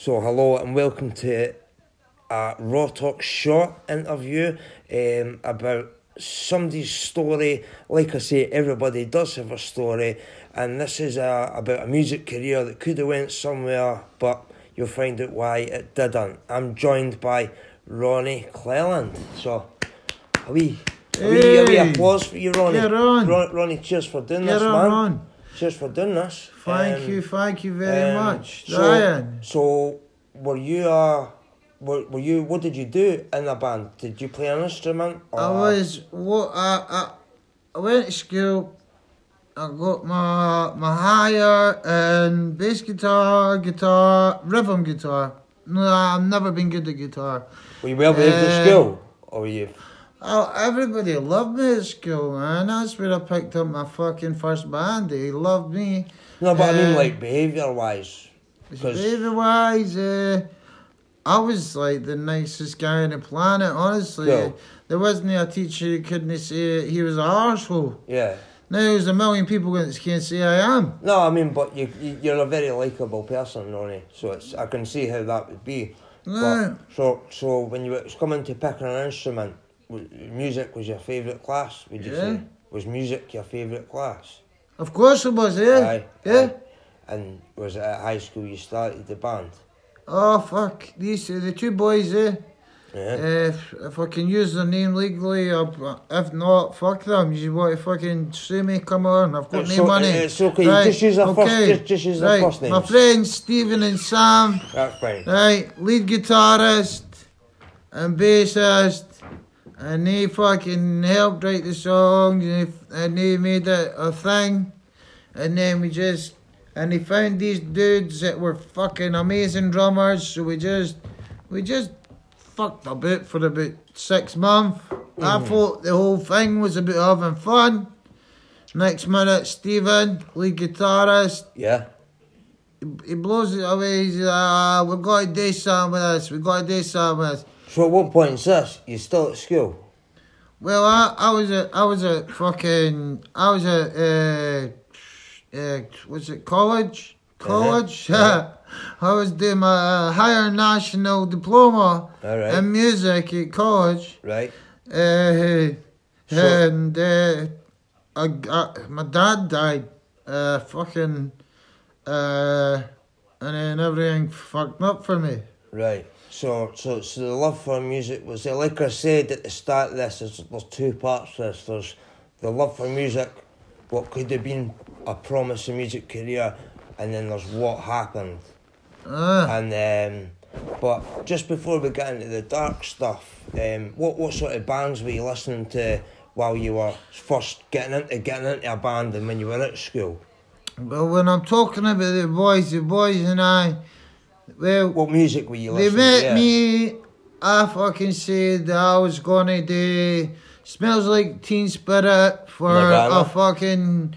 So, hello and welcome to a Raw Talk short interview um, about somebody's story. Like I say, everybody does have a story, and this is a, about a music career that could have went somewhere, but you'll find out why it didn't. I'm joined by Ronnie Cleland. So, a wee, a wee, a wee applause for you, Ronnie. Ron, Ronnie, cheers for doing Get this, on, man. Ron. Cheers for doing this. Thank Um, you, thank you very um, much, so, Ryan. So, were you uh, were, were you? What did you do in the band? Did you play an instrument? I was what I, I I went to school. I got my my higher and bass guitar, guitar, rhythm guitar. No, I've never been good at guitar. Were you well behaved at Uh, school, or were you? Oh, everybody loved me at school, man. That's where I picked up my fucking first band. They loved me. No, but I mean, uh, like behaviour wise. Behavior wise, uh, I was like the nicest guy on the planet, honestly. Cool. There wasn't a teacher who couldn't say he was an arsehole. yeah. Now there's a million people that can't say I am. No, I mean, but you, you you're a very likable person, Ronnie. So it's I can see how that would be. Right. But, so so when you was coming to picking an instrument, music was your favourite class. Would you Yeah. say was music your favourite class? Of course it was, yeah. Aye, yeah. aye. And was it at high school you started the band? Oh, fuck. These uh, the two boys, eh? Yeah. If, if I can use their name legally, I'll, if not, fuck them. You want to fucking sue me? Come on, I've got It's no o- money. it's okay, just use their first- just- just use their right. first My friends Stephen and Sam. That's fine. Right, lead guitarist and bassist, and they fucking helped write the songs, and they, and they made it a thing, and then we just, and they found these dudes that were fucking amazing drummers, so we just, we just fucked about for about six months. I thought the whole thing was about having fun. Next minute, Stephen, lead guitarist, Yeah. he blows it away. He's like, ah, we've got to do something with this. We've got to do something with this. So at what point is this? You still at school? Well, I, I was at, I was at fucking, I was at, uh, uh, what's it, college? College? Uh-huh. I was doing my uh, higher national diploma right. in music at college. Right. Uh, So- and uh, I, I, my dad died. Uh, fucking, uh, and then everything fucked up for me. Right. So, so, so the love for music was there. Like I said at the start of this, there's, there's two parts to this. There's the love for music, what could have been a promising music career, and then there's what happened. Uh, And um, but just before we get into the dark stuff, um, what what sort of bands were you listening to while you were first getting into getting into a band and when you were at school? But when I'm talking about the boys, the boys and I, well, What music were you they listening met to? Yeah. me. I fucking said that I was gonna do smells like Teen Spirit for Nirvana. a fucking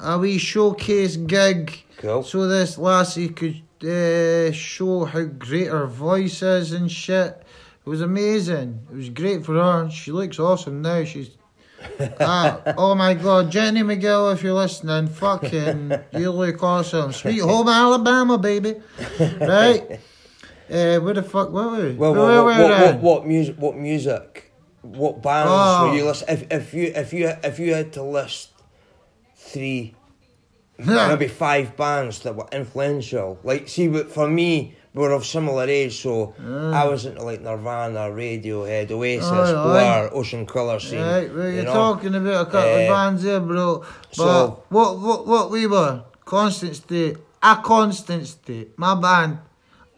a wee showcase gig. Cool. So this lassie could uh, show how great her voice is and shit. It was amazing. It was great for her. She looks awesome now. She's Ah, oh my god, Jenny McGill, if you're listening, fucking, you look awesome. Sweet home Alabama, baby. Right? Uh, where the fuck were we? Well, Where well, were what, we what, what, what music? What music? What bands Oh. were you listening? If if you if you if you had to list three, maybe five bands that were influential, like see, but for me, were of similar age, so I was into like Nirvana, Radiohead, Oasis, Aye, Blur. Ocean Colour Scene. Right, well, you you're know? talking about a couple Eh, of bands there, bro. But so- what, what, what we were? Constant State. A Constant State. My band.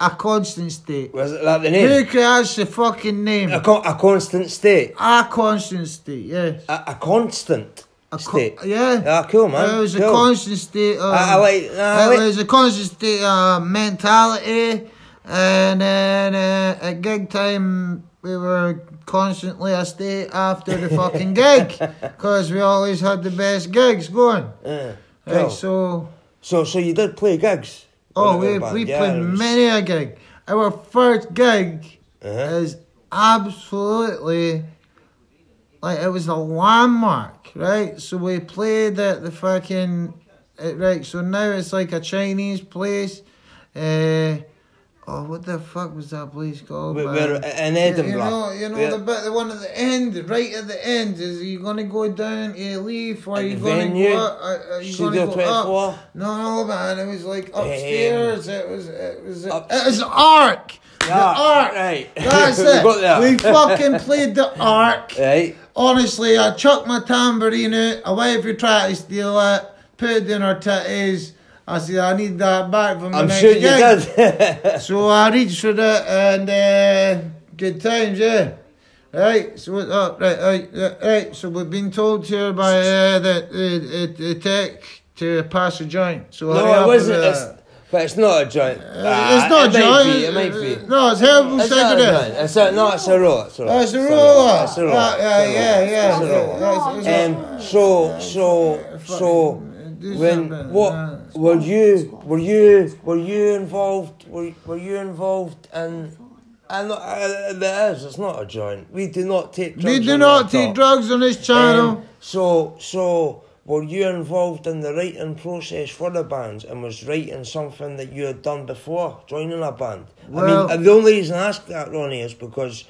A Constant State. Was it that the Who name? could ask the fucking name? A, con- a constant state. A Constant State, yes. A, a constant A co- state. yeah. Ah, cool, man. It was a Cool. constant state of. I- I like- I it was a constant state of mentality, and then uh, at gig time we were constantly a state after the fucking gig, because we always had the best gigs going. Yeah, Right, so So, so you did play gigs? oh, we we yeah, played was- many a gig. Our first gig Uh-huh. is absolutely like it was a landmark, right? So we played at the fucking it, right. So now it's like a Chinese place. Uh, oh, what the fuck was that place called? We- man? we're in Edinburgh. You know, you know We're- the bit, the one at the end, right at the end. Is you gonna go down to Leith, or At you the gonna venue? go up? Uh, uh, you Studio gonna go up? 24? No, no, man. It was like upstairs. it was. It was. Up- it was Ark. The Ark, Ark. right. That's We it. there. We fucking played the Ark. Right? Honestly, I chuck my tambourine out. Went if you try to steal it. Put it in her titties. I said, I need that back from the I'm next sure you gig. did. So I reached for it and uh, good times, yeah. Right, so what up? Right, right, right. So we've been told here by uh, the, the, the tech to pass a joint. So no, it wasn't. With It's, that. but it's not a joint. Uh, Ah, it's not it joint. Be, it might be. No, it's herbal It's not a joint. It's a, no, it's a roll. It's a. Oh, it's a roller. It's a roll. Yeah, yeah, yeah. It's a yeah, Um, so, so, so, when what were you? Were you? Were you involved? Were Were you involved in? And uh, there is. It's not a joint. We do not take. Drugs We do not take drugs on this channel. Um, so, so were you involved in the writing process for the bands and was writing something that you had done before joining a band? I mean, the only reason I ask that, Ronnie, is because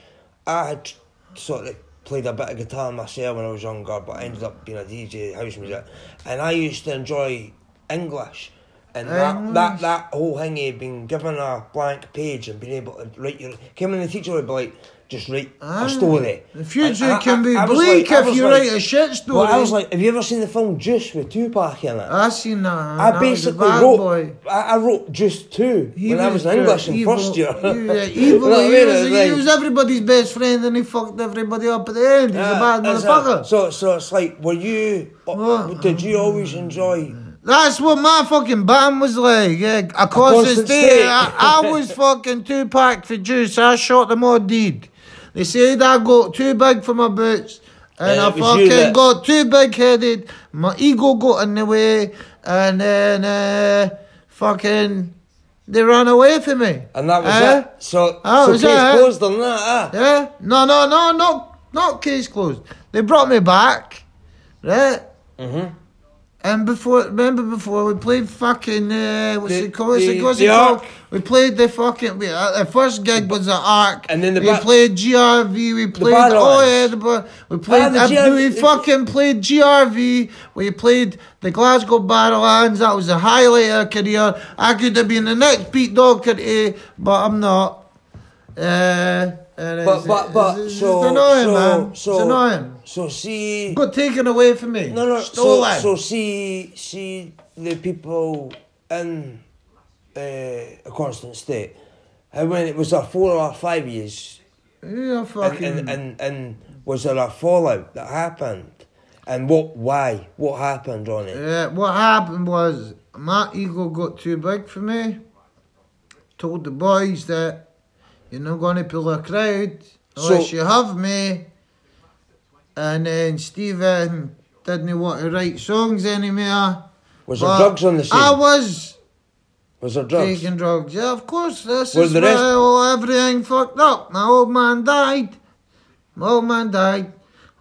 I had sort of played a bit of guitar myself when I was younger, but I ended up being a DJ, house music, and I used to enjoy English. And that, that, that whole thing of being given a blank page and being able to write your. Came in the teacher would be like, just write Ah, a story. The future I- can I- be I was bleak like- if you like- write a shit story. well, I was like, have you ever seen the film Juice with Tupac in it? I seen that. I that basically was a wrote. Boy. I, I wrote Juice two He when I was in the English in evil- first year. He, yeah, You know evil. he, was, he was everybody's best friend and he fucked everybody up at the end. He's a bad motherfucker. So, so it's like, were you? uh, What? Did you always enjoy? That's what my fucking band was like. Yeah, a constant constant state. state. I, I was fucking Tupac for juice. I shot them all dead. They said I got too big for my boots. And I you fucking that- got too big headed. My ego got in the way. And then, uh, fucking, they ran away from me. And that was Eh? it. So, That so was case it. closed on that. Ah. Yeah? No, no, no, no, not case closed. They brought me back, right? Mhm. And before, remember before we played fucking uh, what's The- it called? What's the- it, what's the it called? We played the fucking. We, uh, the first gig was the Ark, And then the we ba- played GRV. We played oh yeah, the, we played. the uh, GRV we fucking played GRV. We played the Glasgow Barrowlands. That was the highlight of our career. I could have been the next Pete Doherty, but I'm not. Uh, and But it's, but but it's, it's so annoying, so man. so it's annoying. so see. Got taken away from me. No, no. Stolen. So, so see, see the people in uh, a constant state. How when it was a four or five years, yeah, and, fucking. and, and, and was there a fallout that happened? And what? Why? What happened on it? Yeah, what happened was my ego got too big for me. Told the boys that you're not going to pull a crowd unless So- you have me. And then Stephen didn't want to write songs anymore. Was there drugs on the scene? I was was there drugs? taking drugs. Yeah, of course. This Were is the rest- all, everything fucked up. My old man died. My old man died.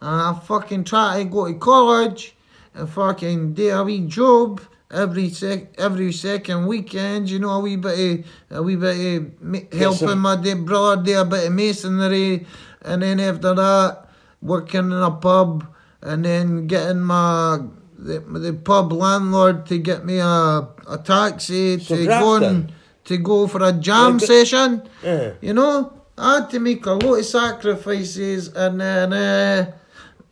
And I fucking tried to go to college and fucking do a wee job every sec every second weekend. You know, a wee bit of, a wee bit of helping my day brother do a bit of masonry. And then after that, working in a pub. And then getting my the, the pub landlord to get me a, a taxi So to go and, to go for a jam Like session. You know, I had to make a lot of sacrifices, and then uh,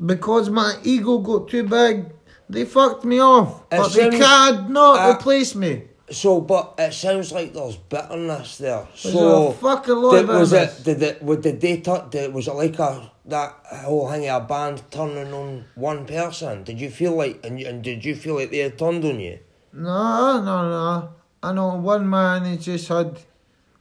because my ego got too big, they fucked me off. But they can't not uh, replace me. So, but it sounds like there's bitterness there. So, a fucking lot did, of was it? Did it? Did they? tu- did, was it like a that whole thing of a band turning on one person? Did you feel like and, and did you feel like they had turned on you? No, no, no. I know one man, he just had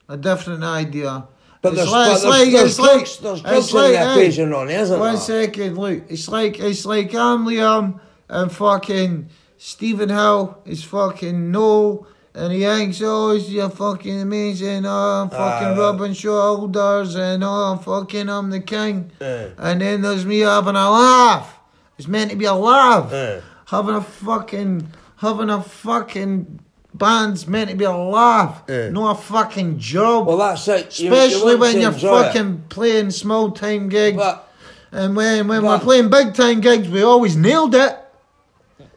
a different idea. But It's there's, like- it's like- there's it's like- drugs, there's it's drugs in like, the hey, Ronnie, isn't One there? second, look. It's like it's like I'm Liam and fucking Stephen Hill is fucking no, and he thinks oh you're fucking amazing. Oh, I'm fucking Ah. rubbing shoulders and oh I'm fucking I'm the king. Eh. And then there's me having a laugh. It's meant to be a laugh. Eh. Having a fucking having a fucking band's meant to be a laugh, Yeah. not a fucking job. Well, that's it. You- you Especially when you're enjoy it. fucking playing small time gigs. But and when, when but- we're playing big time gigs, we always nailed it.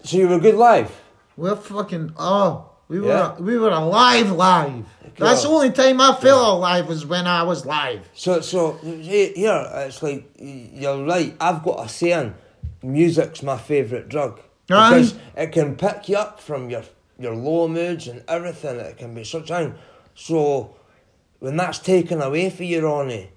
So you were good live. We're fucking oh, we were Yeah. we were alive live. That's the only time I felt alive was when I was live. So, so he- here it's like you're right. I've got a saying: music's my favourite drug because it can pick you up from your your low moods and everything. It can be such a so when that's taken away from you, Ronnie,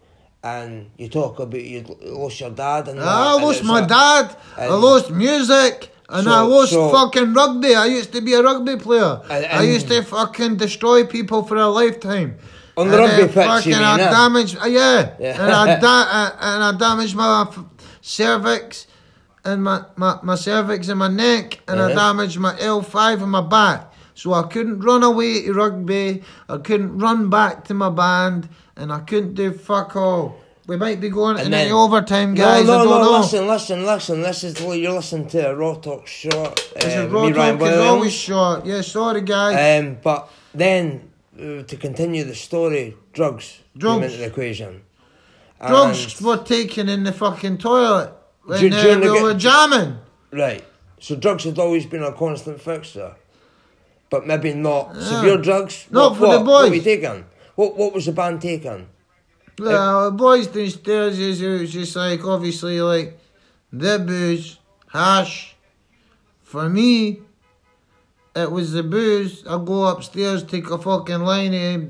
and you talk about you lost your dad and I that, lost my like- dad. I lost music. And So- I lost so- fucking rugby. I used to be a rugby player. And- I used to fucking destroy people for a lifetime. On the And rugby pitch, you mean, I eh? damaged, uh, yeah. Yeah. and I da- uh, and I damaged my f- cervix and my, my, my cervix and my neck, and I Uh-huh. damaged my L5 and my back. So I couldn't run away to rugby. I couldn't run back to my band, and I couldn't do fuck all. We might be going And into then- the overtime, guys. no, don't no, know. listen, listen, listen. This is what you're listening to a Raw Talk short. This uh, is raw talk is always short. Yeah, sorry, guys. Um, but then uh, to continue the story, drugs, Drugs. came into the equation. Drugs And- were taken in the fucking toilet when uh, we the were jamming. right. So drugs had always been a constant fixture, but maybe not severe drugs. Not What- for the what- What were boys. you taking? What What was the band taking? Well, the boys downstairs is it was just like obviously like the booze, hash. For me, it was the booze. I go upstairs, take a fucking line of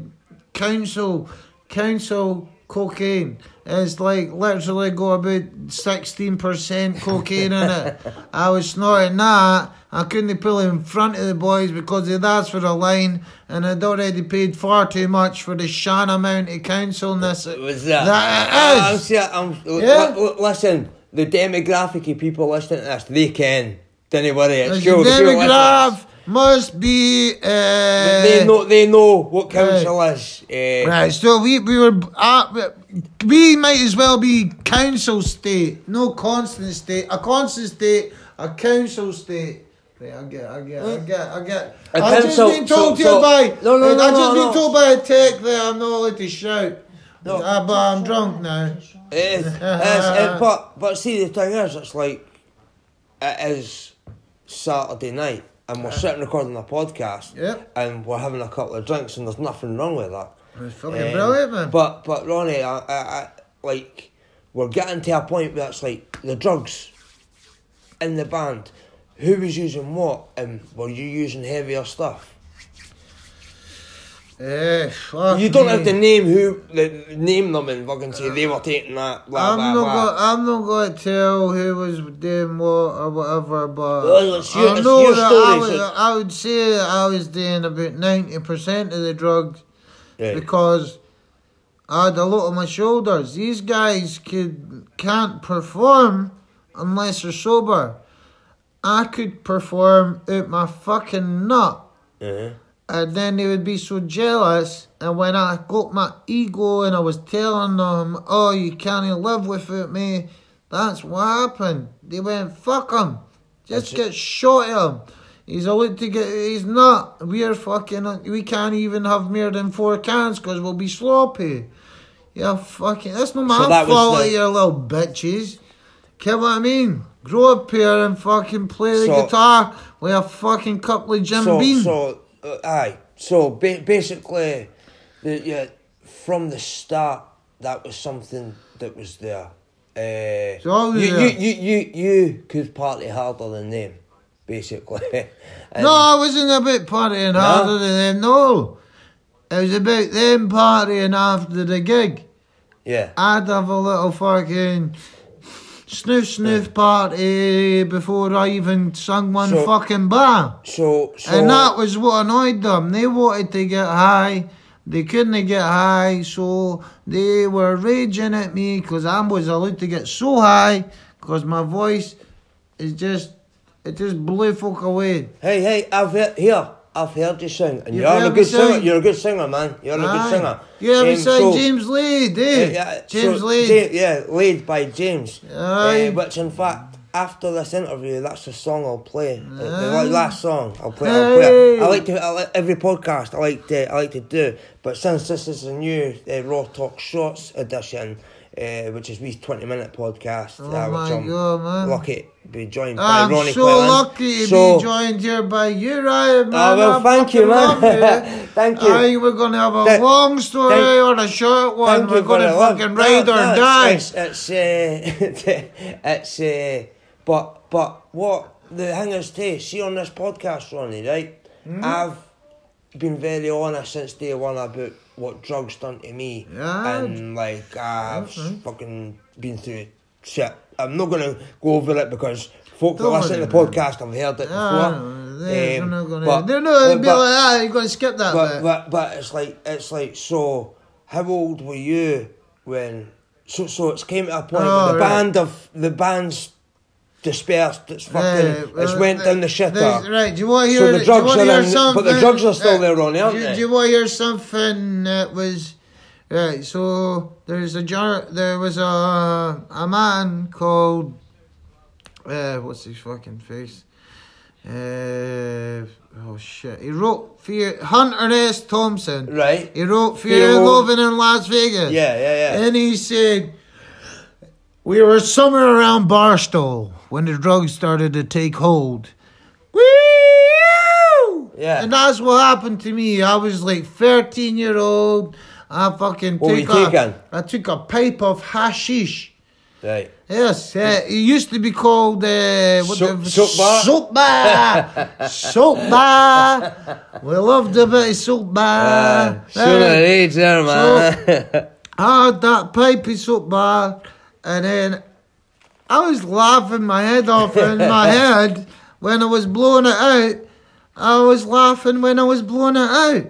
council, council cocaine. It's like literally got about sixteen percent cocaine in it. I was snorting that. I couldn't pull in front of the boys because they'd asked for a line and I'd already paid far too much for the shan amount of council and this. Was that? That oh, I'm, it is. see- I'm, Yeah. li- li- listen, the demographic of people listening to this, they can. Don't worry, it's The cool. the demograph must be. Uh, They know. They know what council is. Uh, Right, so we we were uh, we might as well be council state, no constant state. A constant state, a council state. Right, I get, I get, I get, I get. A I've just been told so- so- by. No, no, no, I've just no, been no. told by a tech that I'm not allowed to shout. No. Uh, but I'm drunk now. It is. It's- it- but but see the thing is, it's like it is Saturday night, and we're sitting recording a podcast, Yep. and we're having a couple of drinks, and there's nothing wrong with that. It's fucking Um, brilliant, man. But but Ronnie, I, I, I like we're getting to a point where it's like the drugs in the band. Who was using what, and were you using heavier stuff? Eh, fuck You don't me. have to name who, the, name them and fucking say they were taking that. Blah, I'm blah, not blah. go, I'm not going to tell who was doing what or whatever, but Well, it's your- I it's know your that story, I, would, so- I would say that I was doing about ninety percent of the drugs Right. because I had a lot on my shoulders. These guys could can't perform unless they're sober. I could perform out my fucking nut. Uh-huh. And then they would be so jealous. And when I got my ego and I was telling them, oh, you can't live without me, that's what happened. They went, fuck him. Just That's it. get shot at him. He's allowed to get, he's not. We're fucking, we can't even have more than four cans because we'll be sloppy. Yeah, fucking, that's not my So that fault, the- you little bitches. Get what I mean? Grow up here and fucking play the So- guitar with a fucking couple of Jim so, Beam. So, uh, aye. So ba- basically, the, yeah, from the start, that was something that was there. Uh, So you, there. you, you, you, you could party harder than them, basically. No, I wasn't about partying harder than them. No, it was about them partying after the gig. Yeah. I'd have a little fucking snoof snoof party before I even sung one So- fucking bar. So, so and that was what annoyed them. They wanted to get high. They couldn't get high, so they were raging at me because I was allowed to get so high because my voice is just, it just blew folk away. Hey, hey, I've here, I've heard you sing, and You've you're a good singer. You're a good singer, man. You're a good singer. You ever Um, sang so- James Lee, Yeah, did yeah, James so Lee. Ja- yeah, laid by James. Aye. Uh, which, in fact, after this interview, that's the song I'll play. The- The, Ah. last song I'll play. I'll play I like to. I like, every podcast I like to. I like to do. But since this is a new uh, Raw Talk Shorts edition, uh, which is we twenty minute podcast, Oh uh, my I'm God, man. lucky to be joined by I'm Ronnie so Quillen. lucky to So- be joined here by you, Ryan. Man. Oh, well, I thank you, man. you. Thank you. I think we're going to have a long story thank- or a short one. We're going to for the love. fucking No, ride or no, die. It's, it's, uh, it's uh, but but what the thing is too, see on this podcast, Ronnie, right? Hmm? I've been very honest since day one about what drugs done to me, Yeah. and like I've fucking been through shit. I'm not gonna go over it because folk that listen to the man. podcast have heard it Ah, before. they're Um, not gonna, but- they're not to be but- like that. You're going to skip that but, bit. but but it's like it's like so. How old were you when? So so it's came to a point Oh, where the right. band of the band's dispersed. It's fucking. Yeah, it's went down the shitter. Right, do you want to So hear the do drugs are in- something? but the drugs are still there, Ronnie, aren't do, they? Do you want to hear something that was right? So there's a jar. There was a a man called uh, what's his fucking face? Uh, oh shit! He wrote Fear Hunter S. Thompson. Right. He wrote Fear Fear Loathing in Las Vegas. Yeah, yeah, yeah. And he said, We were somewhere around Barstow when the drugs started to take hold. Woo! Yeah. And that's what happened to me. I was like 13 year old. I fucking What took a, taking? I took a pipe of hashish. Right. Yes, uh, it used to be called uh, what Soap- the, soap bar? Soap bar. soap bar. We loved a bit of soap bar. Uh, Sooner Right. age there, man. I had that pipey soap bar, and then I was laughing my head off in my head when I was blowing it out. I was laughing when I was blowing it out.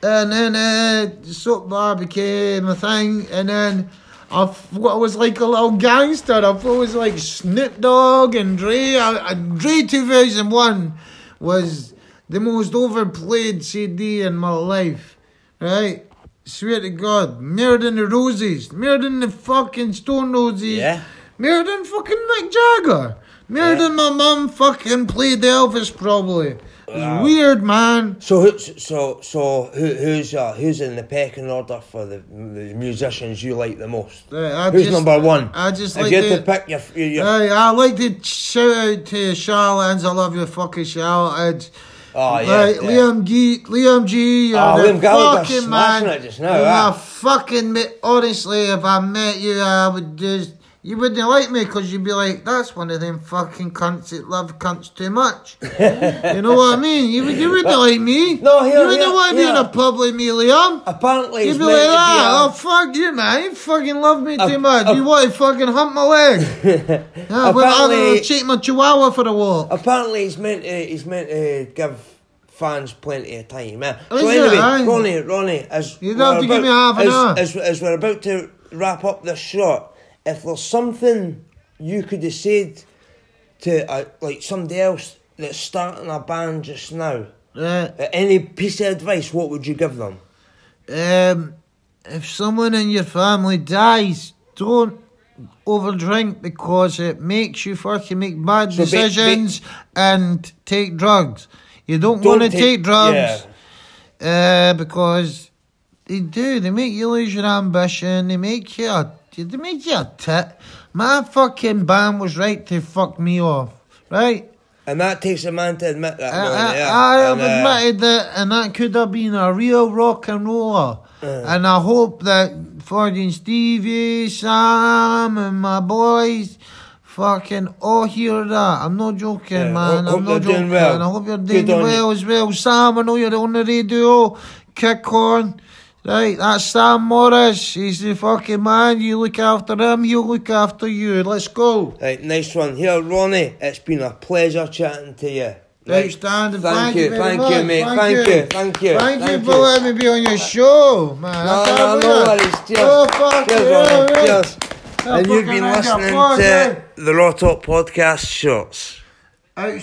And then uh, the soap bar became a thing, and then I I was like a little gangster. I thought it was like Snoop Dogg and Dre. I, I, Dre 2001 was the most overplayed CD in my life, right? Swear to God, Married in the Roses, Married in the fucking Stone Roses, Yeah. Married in fucking Mick Jagger, Married Yeah. in my mum fucking played the Elvis probably. It was Wow. weird, man. So who, so so who, who's uh, who's in the pecking order for the, the musicians you like the most? Right, I Who's just- number one? I just if like you to pick your, your, Hey, I like to shout out to Charlotte. I love your fucking Charlotte. Oh, yeah, Right, yeah. Liam G, Liam G, you're Oh, the Liam Gallagher fucking man. it just now, You're ah. my fucking honestly, if I met you, I would just you wouldn't like me because you'd be like, that's one of them fucking cunts that love cunts too much. you know what I mean? You, would- you wouldn't like me. No, here- you wouldn't here- want to be in a pub with me, Liam. Apparently, You'd be like to that. be a- Oh fuck you, man! You fucking love me A- too much. a- you want to fucking hump my leg? yeah, well, I'm Apparently- gonna take my chihuahua for a walk. Apparently, he's meant to, he's meant to give fans plenty of time. Eh? So it? anyway, Ronnie, Ronnie, as You'd have we're to give about- me half an as, hour. As, as we're about to wrap up this shot, if there's something you could have said to uh, like somebody else that's starting a band just now, Right. uh, any piece of advice, what would you give them? Um, if someone in your family dies, don't overdrink because it makes you fucking make bad So ba- ba- decisions and take drugs. You don't, Don't want to take, drugs yeah. uh, because they do. They make you lose your ambition. They make you a, they you a tit. My fucking band was right to fuck me off, right? And that takes a man to admit that. I, I, yeah. I have And, uh, admitted that, and that could have been a real rock and roller. Uh. And I hope that fucking Stevie, Sam, and my boys fucking all hear that. I'm not joking, Yeah, man. I'm not you're joking. doing well. I hope you're doing well you. as well. Sam, I know you're on the radio. Kick on. Right, that's Sam Morris. He's the fucking man. You look after him, he'll look after you. Let's go. Right, nice one. Here, Ronnie, it's been a pleasure chatting to you. Right. Outstanding. Thank, Thank, you, thank much. you, mate. Thank, you. thank you, Thank, thank you for letting me be on your show, man. No, I no, no worries. Cheers. Oh, fuck Cheers, you, Ronnie. Cheers. And you've been listening to the Raw Talk Podcast Shorts. Out-